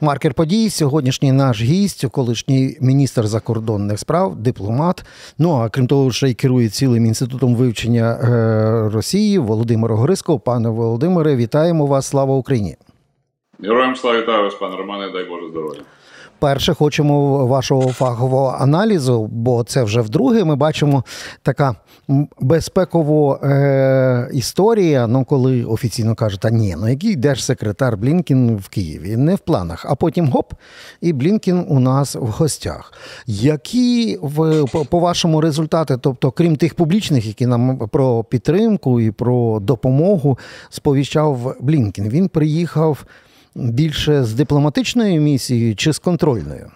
Маркер подій. Сьогоднішній наш гість, колишній міністр закордонних справ, дипломат. Ну а крім того, ще й керує цілим інститутом вивчення е, Росії Володимир Огриско. Пане Володимире, вітаємо вас! Слава Україні! Героям слава вітаю вас, пане Романе, дай Боже здоров'я. Перше, хочемо вашого фахового аналізу, бо це вже вдруге. Ми бачимо така безпекова е, історія. Ну, коли офіційно кажуть, а ні, ну який держсекретар Блінкін в Києві, не в планах. А потім гоп, і Блінкін у нас в гостях. Які в по вашому результати, тобто, крім тих публічних, які нам про підтримку і про допомогу сповіщав Блінкін, він приїхав більше з дипломатичною місією чи з контрольною?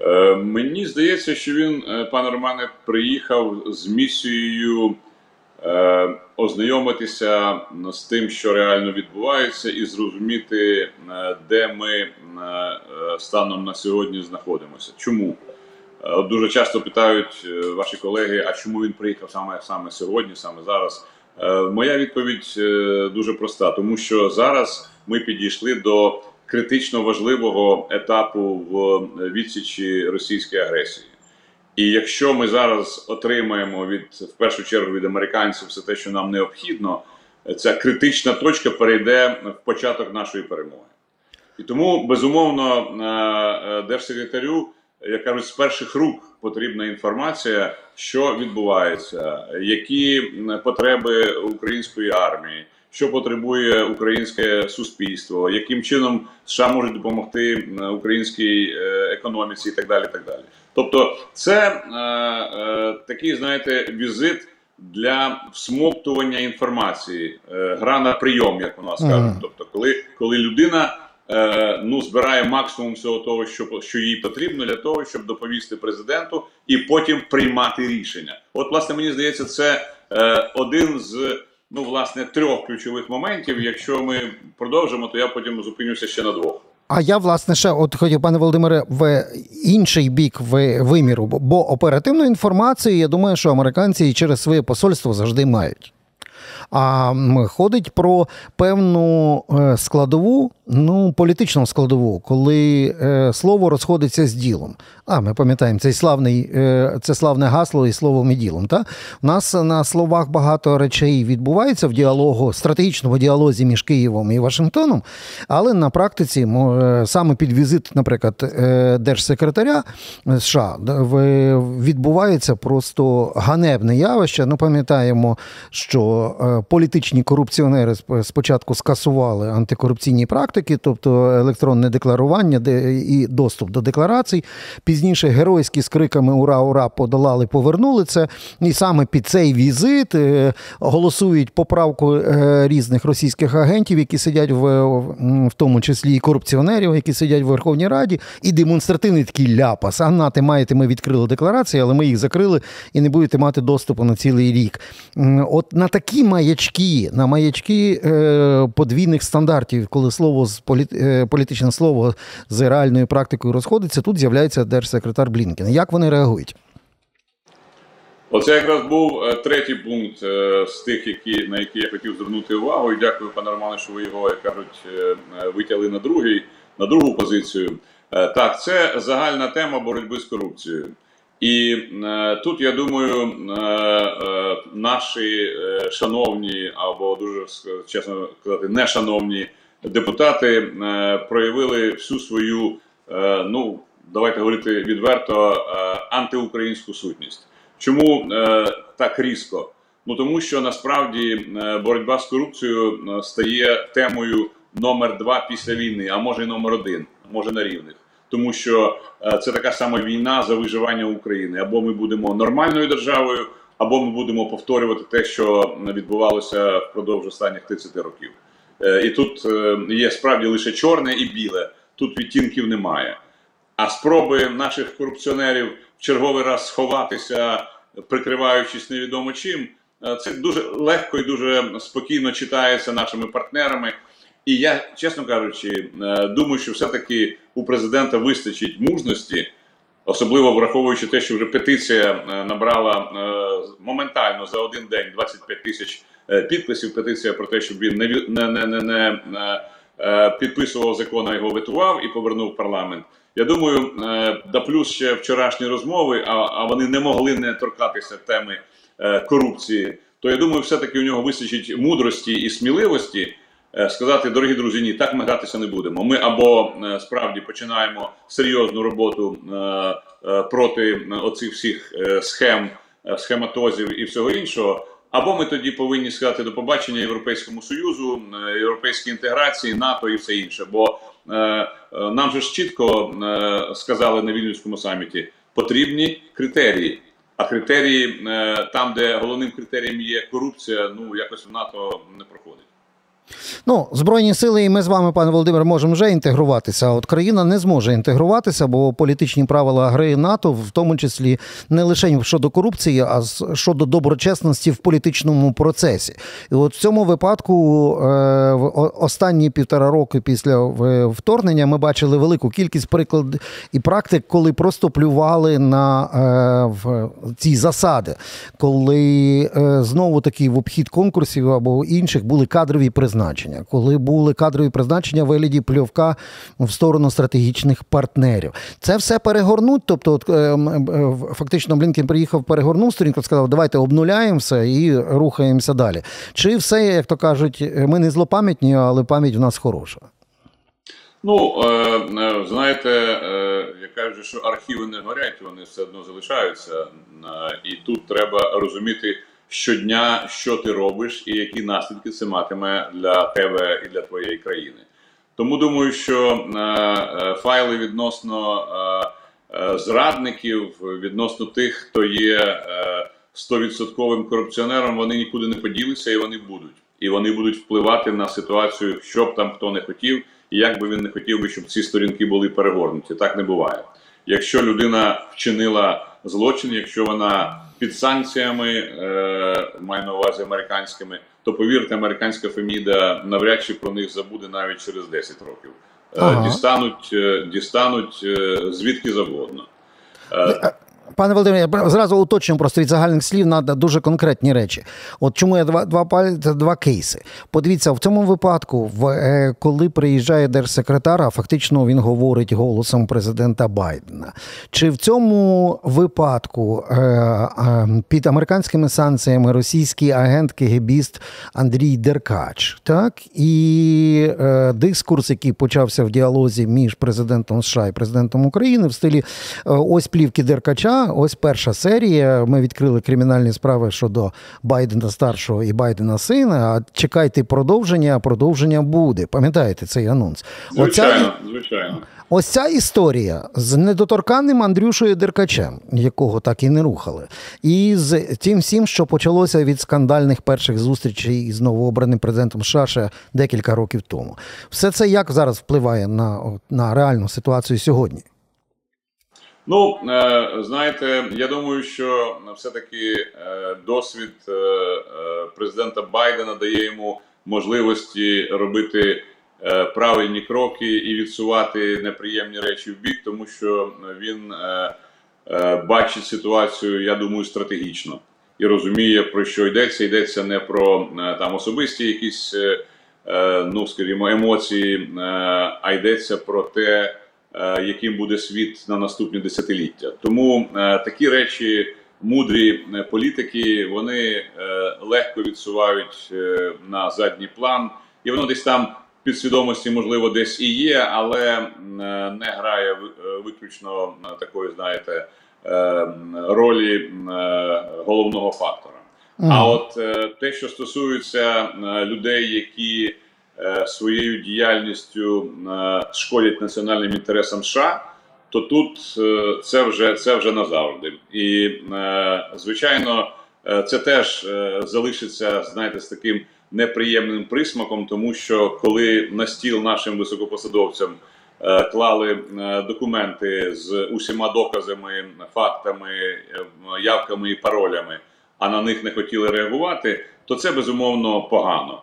Е, мені здається, що він, е, пане Романе, приїхав з місією е, ознайомитися з тим, що реально відбувається, і зрозуміти, де ми станом на сьогодні знаходимося. Чому? Дуже часто питають ваші колеги, а чому він приїхав саме саме сьогодні, саме зараз. Е, моя відповідь е, дуже проста, тому що зараз ми підійшли до критично важливого етапу в відсічі російської агресії. І якщо ми зараз отримаємо від в першу чергу від американців все те, що нам необхідно, ця критична точка перейде в початок нашої перемоги. І тому безумовно е, держсекретарю як кажуть, з перших рук потрібна інформація, що відбувається, які потреби української армії, що потребує українське суспільство, яким чином США можуть допомогти українській е, економіці, і так далі. так далі. Тобто, це е, е, такий, знаєте, візит. Для всмоктування інформації, е, гра на прийом, як у нас кажуть. Тобто, коли коли людина Е, ну збирає максимум всього того, що що їй потрібно для того, щоб доповісти президенту і потім приймати рішення. От, власне, мені здається, це е, один з ну власне трьох ключових моментів. Якщо ми продовжимо, то я потім зупинюся ще на двох. А я власне ще от хотів, пане Володимире, в інший бік в виміру, бо оперативну інформацію, я думаю, що американці через своє посольство завжди мають. А ходить про певну е, складову, ну політичну складову, коли е, слово розходиться з ділом. А ми пам'ятаємо цей славний, е, це славне гасло і словом і ділом. Та? У нас на словах багато речей відбувається в діалогу, стратегічному діалозі між Києвом і Вашингтоном, але на практиці саме під візит, наприклад, держсекретаря США відбувається просто ганебне явище. Ну, пам'ятаємо, що політичні корупціонери спочатку скасували антикорупційні практики, тобто електронне декларування і доступ до декларацій. Геройські з криками Ура, ура! подолали, повернули це. І саме під цей візит е, голосують поправку е, різних російських агентів, які сидять в в тому числі і корупціонерів, які сидять в Верховній Раді, і демонстративний такий ляпас. А нати маєте, ми відкрили декларації, але ми їх закрили і не будете мати доступу на цілий рік. От на такі маячки, на маячки е, подвійних стандартів, коли слово з політ, політичне слово з реальною практикою розходиться, тут з'являється держсекретар Блінкен. Як вони реагують? Оце якраз був е, третій пункт е, з тих, які на які я хотів звернути увагу. І дякую, пане Романе, що ви його як кажуть е, витягли на другий, на другу позицію. Так, це загальна тема боротьби з корупцією. І е, тут я думаю, е, е, наші шановні або дуже чесно сказати, нешановні депутати е, проявили всю свою, ну давайте говорити відверто, е, антиукраїнську сутність. Чому е, так різко? Ну тому що насправді е, боротьба з корупцією стає темою номер два після війни, а може й номер один, може на рівних тому що це така сама війна за виживання України. Або ми будемо нормальною державою, або ми будемо повторювати те, що відбувалося впродовж останніх 30 років. І тут є справді лише чорне і біле. Тут відтінків немає. А спроби наших корупціонерів в черговий раз сховатися, прикриваючись невідомо чим, це дуже легко і дуже спокійно читається нашими партнерами. І я, чесно кажучи, е, думаю, що все-таки у президента вистачить мужності, особливо враховуючи те, що вже петиція е, набрала е, моментально за один день 25 тисяч підписів. Петиція про те, щоб він не не, не, не, не е, підписував закон, а його ветував і повернув в парламент. Я думаю, е, да плюс ще вчорашні розмови, а, а вони не могли не торкатися теми е, корупції. То я думаю, все-таки у нього вистачить мудрості і сміливості е, сказати, дорогі друзі, ні, так ми гратися не будемо. Ми або е, справді починаємо серйозну роботу е, е, проти е, оцих всіх е, схем, е, схематозів і всього іншого. Або ми тоді повинні сказати до побачення Європейському Союзу, е, європейській інтеграції, НАТО і все інше. Бо е, е, нам же ж чітко е, сказали на Вільнюському саміті, потрібні критерії. А критерії е, там, де головним критерієм є корупція, ну якось в НАТО не проходить. Ну, збройні сили, і ми з вами, пане Володимир, можемо вже інтегруватися. А от країна не зможе інтегруватися, бо політичні правила гри НАТО, в тому числі не лише щодо корупції, а щодо доброчесності в політичному процесі. І от в цьому випадку, е, в останні півтора роки після вторгнення, ми бачили велику кількість прикладів і практик, коли просто плювали на е, ці засади, коли е, знову таки в обхід конкурсів або інших були кадрові призначення, коли були кадрові призначення вигляді пльовка в сторону стратегічних партнерів. Це все перегорнуть. Тобто, от, е, е, фактично, Блінкен приїхав, перегорнув сторінку, сказав, давайте обнуляємо все і рухаємося далі. Чи все, як то кажуть, ми не злопам'ятні, але пам'ять в нас хороша. Ну, е, е, знаєте, я кажу, що архіви не горять, вони все одно залишаються. І тут треба розуміти щодня, що ти робиш і які наслідки це матиме для тебе і для твоєї країни. Тому думаю, що е, е, файли відносно е, зрадників, відносно тих, хто є стовідсотковим корупціонером, вони нікуди не поділися і вони будуть. І вони будуть впливати на ситуацію, що б там хто не хотів, і як би він не хотів би, щоб ці сторінки були перегорнуті. Так не буває. Якщо людина вчинила злочин, якщо вона під санкціями, е, маю на увазі американськими, то повірте, американська Феміда навряд чи про них забуде навіть через 10 років. Е, Ага. Дістануть, е, дістануть е, звідки завгодно. Пане Володимире, зразу уточню просто від загальних слів на дуже конкретні речі. От чому я два два два кейси. Подивіться, в цьому випадку, в е, коли приїжджає держсекретар, а фактично він говорить голосом президента Байдена. Чи в цьому випадку е, е, під американськими санкціями російський агент КГБіст Андрій Деркач, так і дискурс, який почався в діалозі між президентом США і президентом України в стилі ось плівки Деркача. Ось перша серія. Ми відкрили кримінальні справи щодо Байдена старшого і Байдена сина. А чекайте продовження, а продовження буде. Пам'ятаєте цей анонс? звичайно, звичайно. Ось ця історія з недоторканним Андрюшою Деркачем, якого так і не рухали, і з тим всім, що почалося від скандальних перших зустрічей із новообраним президентом США ще декілька років тому. Все це як зараз впливає на, на реальну ситуацію сьогодні? Ну, е, знаєте, я думаю, що все-таки е, досвід е, президента Байдена дає йому можливості робити правильні кроки і відсувати неприємні речі в бік, тому що він бачить ситуацію, я думаю, стратегічно і розуміє, про що йдеться. Йдеться не про там особисті якісь, ну скажімо, емоції, а йдеться про те яким буде світ на наступні десятиліття. Тому е, такі речі, мудрі е, політики, вони е, легко відсувають е, на задній план, і воно десь там підсвідомості, можливо, десь і є, але е, не грає е, виключно е, такої, знаєте, е, ролі е, головного фактора. А от е, те, що стосується е, людей, які е, своєю діяльністю е, шкодять національним інтересам США, то тут е, це вже це вже назавжди. І е, звичайно, е, це теж е, залишиться, знаєте, з таким неприємним присмаком, тому що коли на стіл нашим високопосадовцям е, клали е, документи з усіма доказами, фактами, е, явками і паролями, а на них не хотіли реагувати, то це безумовно погано.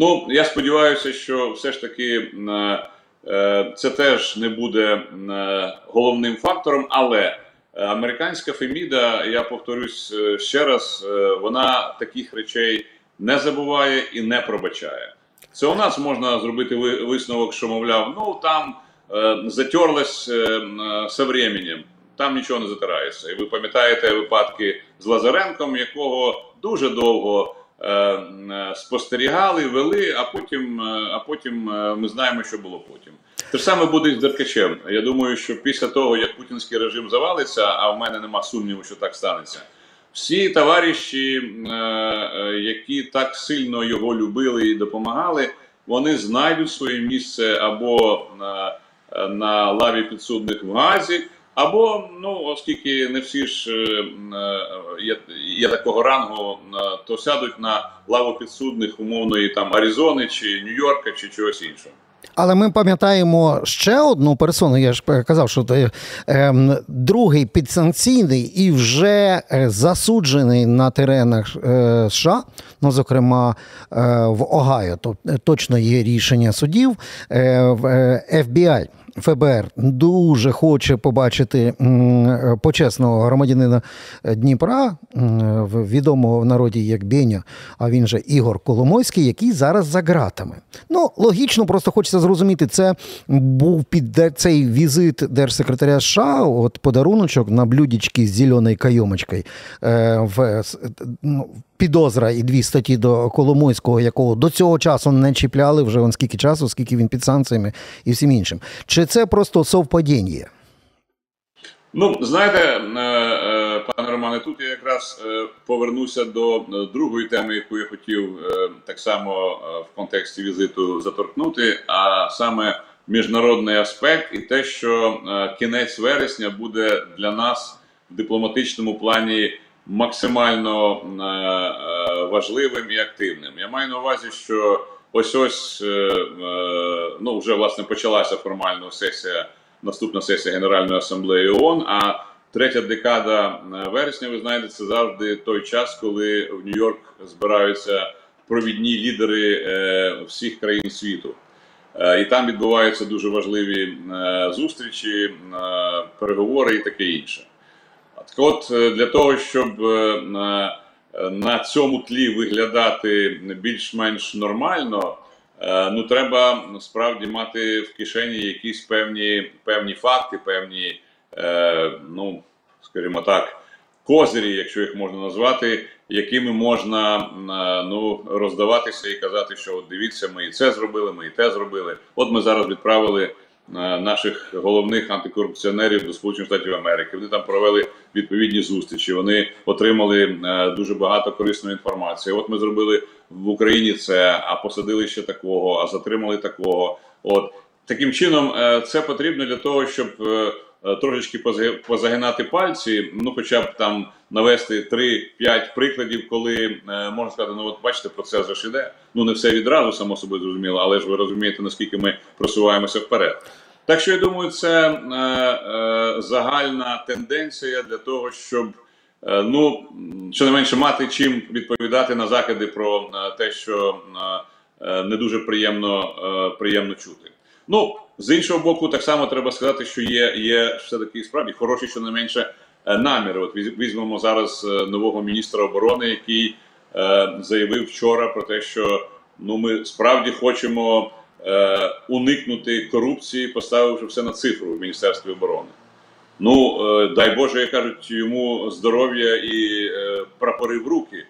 Ну, я сподіваюся, що все ж таки е, е, це теж не буде е, головним фактором, але американська Феміда, я повторюсь ще раз, вона таких речей не забуває і не пробачає. Це у нас можна зробити висновок, що мовляв, ну там затерлось е, е, со временем, там нічого не затирається. І ви пам'ятаєте випадки з Лазаренком, якого дуже довго спостерігали, вели, а потім, е, а потім е, ми знаємо, що було потім. Те ж саме буде з Деркачем. Я думаю, що після того, як путінський режим завалиться, а в мене нема сумніву, що так станеться. Всі товариші, е, е, які так сильно його любили і допомагали, вони знайдуть своє місце або на, на лаві підсудних в Газі, або, ну, оскільки не всі ж е, е, є, є такого рангу, е, то сядуть на лаву підсудних умовної там Аризони чи Нью-Йорка чи чогось іншого. Але ми пам'ятаємо ще одну персону. Я ж казав, що е, ем, другий підсанкційний і вже засуджений на теренах е, США, ну зокрема е, в Огайо, то точно є рішення судів. В, FBI, ФБР дуже хоче побачити е, почесного громадянина Дніпра, відомого в народі як Беня, а він же Ігор Коломойський, який зараз за ґратами. Ну, логічно, просто хочеться зрозуміти, це був під цей візит держсекретаря США, от подаруночок на блюдечки з зеленою кайомочкою. Е, в, ну, підозра і дві статті до Коломойського, якого до цього часу не чіпляли вже он скільки часу, скільки він під санкціями і всім іншим. Чи це просто совпадіння? Ну, знаєте, е, е, пане Романе, тут я якраз е, повернуся до другої теми, яку я хотів так само в контексті візиту заторкнути, а саме міжнародний аспект і те, що кінець вересня буде для нас в дипломатичному плані максимально е, е, важливим і активним. Я маю на увазі, що ось ось е, ну вже власне почалася формально сесія наступна сесія Генеральної асамблеї ООН. А третя декада вересня, ви знаєте, це завжди той час, коли в Нью-Йорк збираються провідні лідери всіх країн світу. І там відбуваються дуже важливі зустрічі, переговори і таке інше. Так от, е, для того, щоб е, на, е, цьому тлі виглядати більш-менш нормально, ну треба справді мати в кишені якісь певні, певні факти, певні, ну, скажімо так, козирі, якщо їх можна назвати, якими можна ну, роздаватися і казати, що от дивіться, ми і це зробили, ми і те зробили. От ми зараз відправили наших головних антикорупціонерів до Сполучених Штатів Америки. Вони там провели відповідні зустрічі. Вони отримали е, дуже багато корисної інформації. От ми зробили в Україні це, а посадили ще такого, а затримали такого. От таким чином, е, це потрібно для того, щоб е, е, трошечки позаги- позагинати пальці, ну хоча б там навести 3-5 прикладів, коли е, можна сказати, ну от бачите, процес же ж іде. Ну не все відразу, само собою зрозуміло, але ж ви розумієте, наскільки ми просуваємося вперед. Так що я думаю, це е, е, загальна тенденція для того, щоб е, ну щонайменше мати чим відповідати на закиди про е, те, що е, е, не дуже приємно, е, приємно чути. Ну з іншого боку, так само треба сказати, що є, є все таки справді хороші, щонайменше е, наміри. От візьмемо зараз е, нового міністра оборони, який е, заявив вчора про те, що ну ми справді хочемо е, уникнути корупції, поставивши все на цифру в Міністерстві оборони. Ну е, дай Боже, як кажуть, йому здоров'я і е, прапори в руки.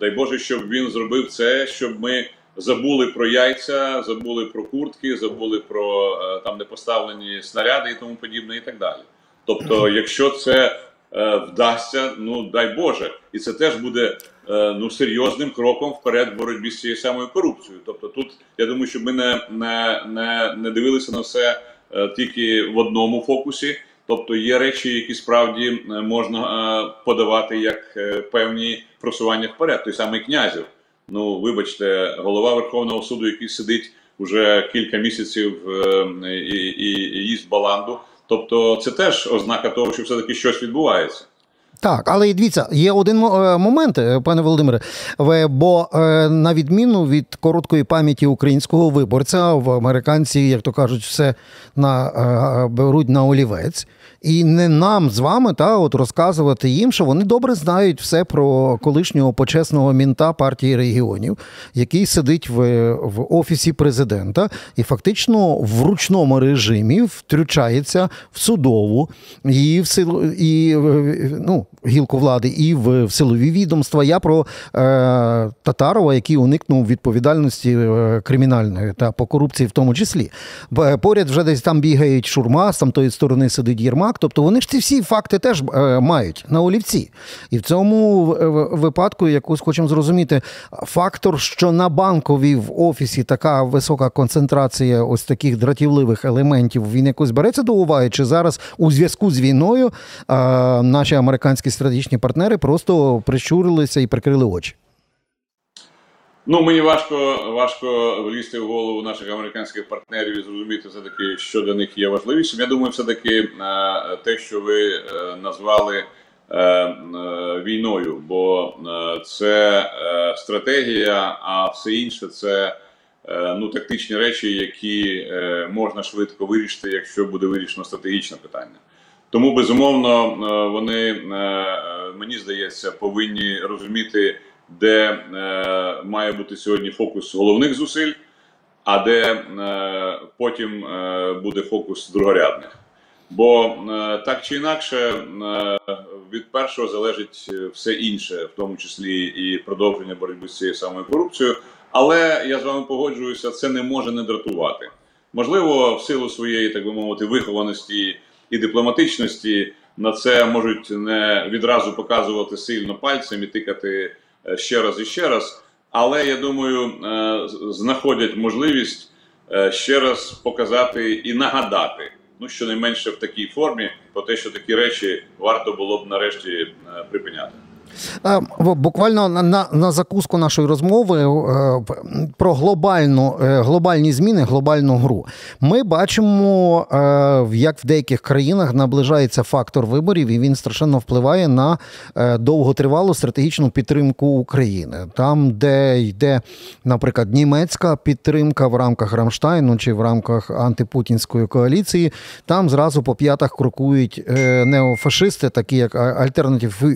Дай Боже, щоб він зробив це, щоб ми забули про яйця, забули про куртки, забули про е, там непоставлені снаряди і тому подібне, і так далі. Тобто, якщо це е, вдасться, ну дай Боже, і це теж буде е, ну серйозним кроком вперед в боротьбі з цією самою корупцією. Тобто, тут я думаю, щоб ми не, не, не, не дивилися на все е, тільки в одному фокусі. Тобто є речі, які справді е, можна е, подавати як е, певні просування вперед. Той самий князів. Ну, вибачте, голова Верховного суду, який сидить уже кілька місяців е, і, і, і їсть баланду. Тобто, це теж ознака того, що все-таки щось відбувається. Так, але дивіться, є один е, момент, е, пане Володимире. Бо е, на відміну від короткої пам'яті українського виборця, в американці, як то кажуть, все на беруть на олівець. І не нам з вами та от розказувати їм, що вони добре знають все про колишнього почесного мінта партії регіонів, який сидить в в офісі президента і фактично в ручному режимі втручається в судову і в силу і ну, гілку влади, і в, в силові відомства. Я про е, Татарова, який уникнув відповідальності е, кримінальної та по корупції, в тому числі. Поряд вже десь там бігають шурма, з там тої сторони сидить Єрмак. Тобто вони ж ці всі факти теж е, мають на олівці. І в цьому випадку якось хочемо зрозуміти фактор, що на банковій в офісі така висока концентрація ось таких дратівливих елементів, він якось береться до уваги, чи зараз у зв'язку з війною е, наші американські стратегічні партнери просто прищурилися і прикрили очі. Ну мені важко важко влізти в голову наших американських партнерів і зрозуміти все таки, що для них є важливішим. Я думаю, все таки е, те, що ви е, назвали е, війною, бо це стратегія, а все інше це ну тактичні речі, які можна швидко вирішити, якщо буде вирішено стратегічне питання. Тому безумовно вони мені здається повинні розуміти де е, має бути сьогодні фокус головних зусиль, а де е, потім е, буде фокус другорядних. Бо е, так чи інакше е, від першого залежить все інше, в тому числі і продовження боротьби з цією самою корупцією. Але я з вами погоджуюся, це не може не дратувати. Можливо, в силу своєї, так би мовити, вихованості і дипломатичності на це можуть не відразу показувати сильно пальцем і тикати Е, ще раз і ще раз. Але я думаю, е, знаходять можливість е, ще раз показати і нагадати, ну щонайменше в такій формі, про те, що такі речі варто було б нарешті припиняти. Е, буквально на на закуску нашої розмови е, про глобальну, е, глобальні зміни, глобальну гру. Ми бачимо, як в деяких країнах наближається фактор виборів, і він страшенно впливає на довготривалу стратегічну підтримку України. Там, де йде, наприклад, німецька підтримка в рамках Рамштайну чи в рамках антипутінської коаліції, там зразу по п'ятах крокують неофашисти, такі як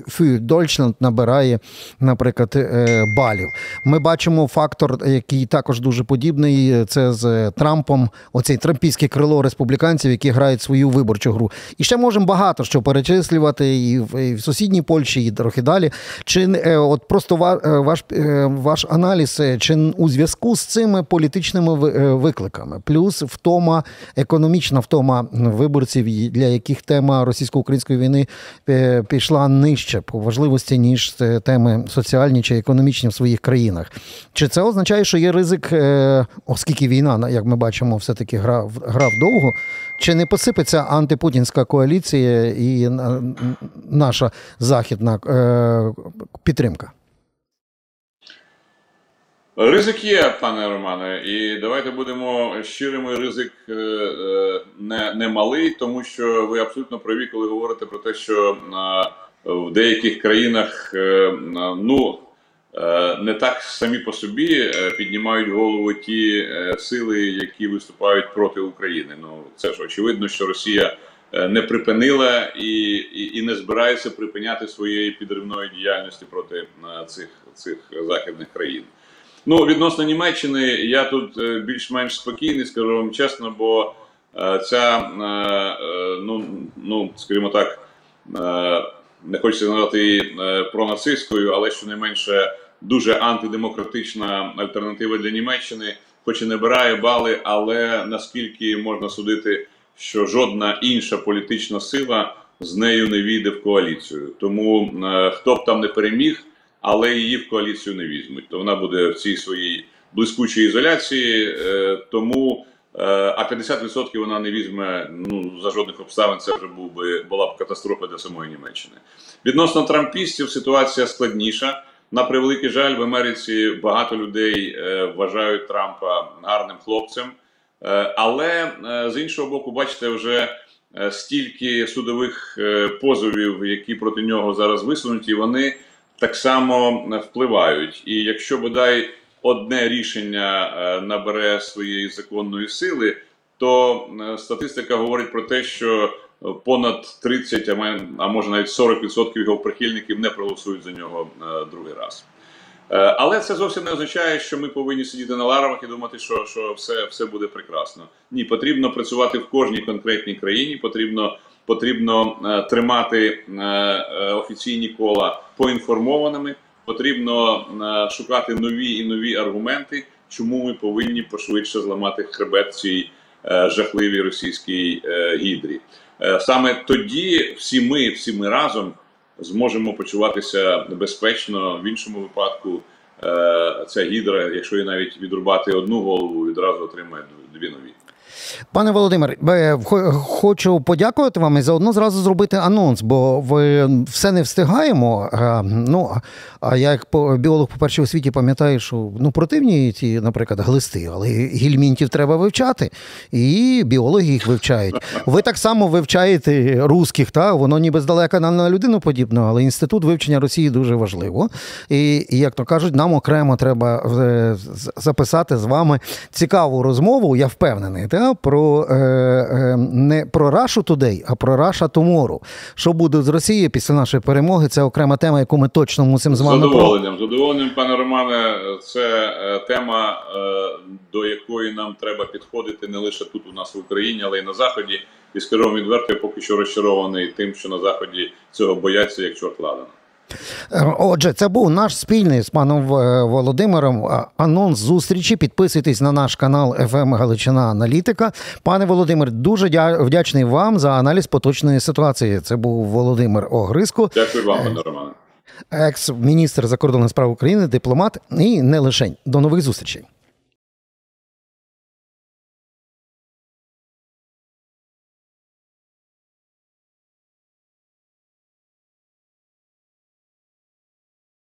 für Deutschland, Франк набирає, наприклад, е, балів. Ми бачимо фактор, який також дуже подібний. Це з Трампом, оцей трампійське крило республіканців, які грають свою виборчу гру. І ще можемо багато що перечислювати і в, і в сусідній Польщі, і трохи далі. Чи е, от просто е, ваш ваш аналіз, чи у зв'язку з цими політичними викликами, плюс втома, економічна втома виборців, для яких тема російсько-української війни пішла нижче по важливості ніж теми соціальні чи економічні в своїх країнах. Чи це означає, що є ризик, е, оскільки війна, як ми бачимо, все-таки гра грав довго, чи не посипеться антипутінська коаліція і наша західна е, підтримка? Ризик є, пане Романе, і давайте будемо щирими. Ризик е, не не малий, тому що ви абсолютно праві, коли говорите про те, що в деяких країнах е, ну е, не так самі по собі е, піднімають голову ті сили, які виступають проти України. Ну це ж очевидно, що Росія не припинила і і, і не збирається припиняти своєї підривної діяльності проти цих, цих західних країн. Ну, відносно Німеччини, я тут більш-менш спокійний, скажу вам чесно, бо ця ну, ну скажімо так не хочеться називати її е, пронацистською, але щонайменше дуже антидемократична альтернатива для Німеччини, хоч і не бирає бали, але наскільки можна судити, що жодна інша політична сила з нею не війде в коаліцію. Тому е, хто б там не переміг, але її в коаліцію не візьмуть. То вона буде в цій своїй блискучій ізоляції. Е, тому а 50% вона не візьме ну за жодних обставин. Це вже був би була б катастрофа для самої Німеччини. Відносно трампістів ситуація складніша. На превеликий жаль, в Америці багато людей е, вважають Трампа гарним хлопцем, е, але з іншого боку, бачите, вже е, стільки судових е, позовів, які проти нього зараз висунуті, вони так само е, впливають. І якщо бодай одне рішення е, набере своєї законної сили, то е, статистика говорить про те, що е, понад 30, а може навіть 40% його прихильників не проголосують за нього другий раз. Але це зовсім не означає, що ми повинні сидіти на ларовах і думати, що, що все, все буде прекрасно. Ні, потрібно працювати в кожній конкретній країні, потрібно, потрібно тримати офіційні кола поінформованими, потрібно е, шукати нові і нові аргументи, чому ми повинні пошвидше зламати хребет цій е, жахливій російській е, гідрі. Саме тоді всі ми, всі ми разом зможемо почуватися безпечно. В іншому випадку ця гідра, якщо їй навіть відрубати одну голову, відразу отримає дві нові. Пане Володимир, е, хочу подякувати вам і заодно зразу зробити анонс, бо ви все не встигаємо. Е, Ну а я як біолог, по-перше, у світі пам'ятаю, що ну противні ті, наприклад, глисти, але гільмінтів треба вивчати, і біологи їх вивчають. Ви так само вивчаєте русських, та воно ніби здалека на, людину подібно, але інститут вивчення Росії дуже важливо. І, і як то кажуть, нам окремо треба е, записати з вами цікаву розмову. Я впевнений, та про е, е, не про Russia Today, а про Russia Tomorrow. Що буде з Росією після нашої перемоги? Це окрема тема, яку ми точно мусимо з вами про. задоволенням, з задоволенням, пане Романе, це е, тема, до якої нам треба підходити не лише тут у нас в Україні, але й на Заході. І скажу відверто, я поки що розчарований тим, що на Заході цього бояться як чорт ладана. Отже, це був наш спільний з паном Володимиром анонс зустрічі. Підписуйтесь на наш канал «ФМ Галичина Аналітика. Пане Володимир, дуже дя- вдячний вам за аналіз поточної ситуації. Це був Володимир Огриско, Дякую вам, пане Романе. екс-міністр закордонних справ України, дипломат і не лишень. До нових зустрічей.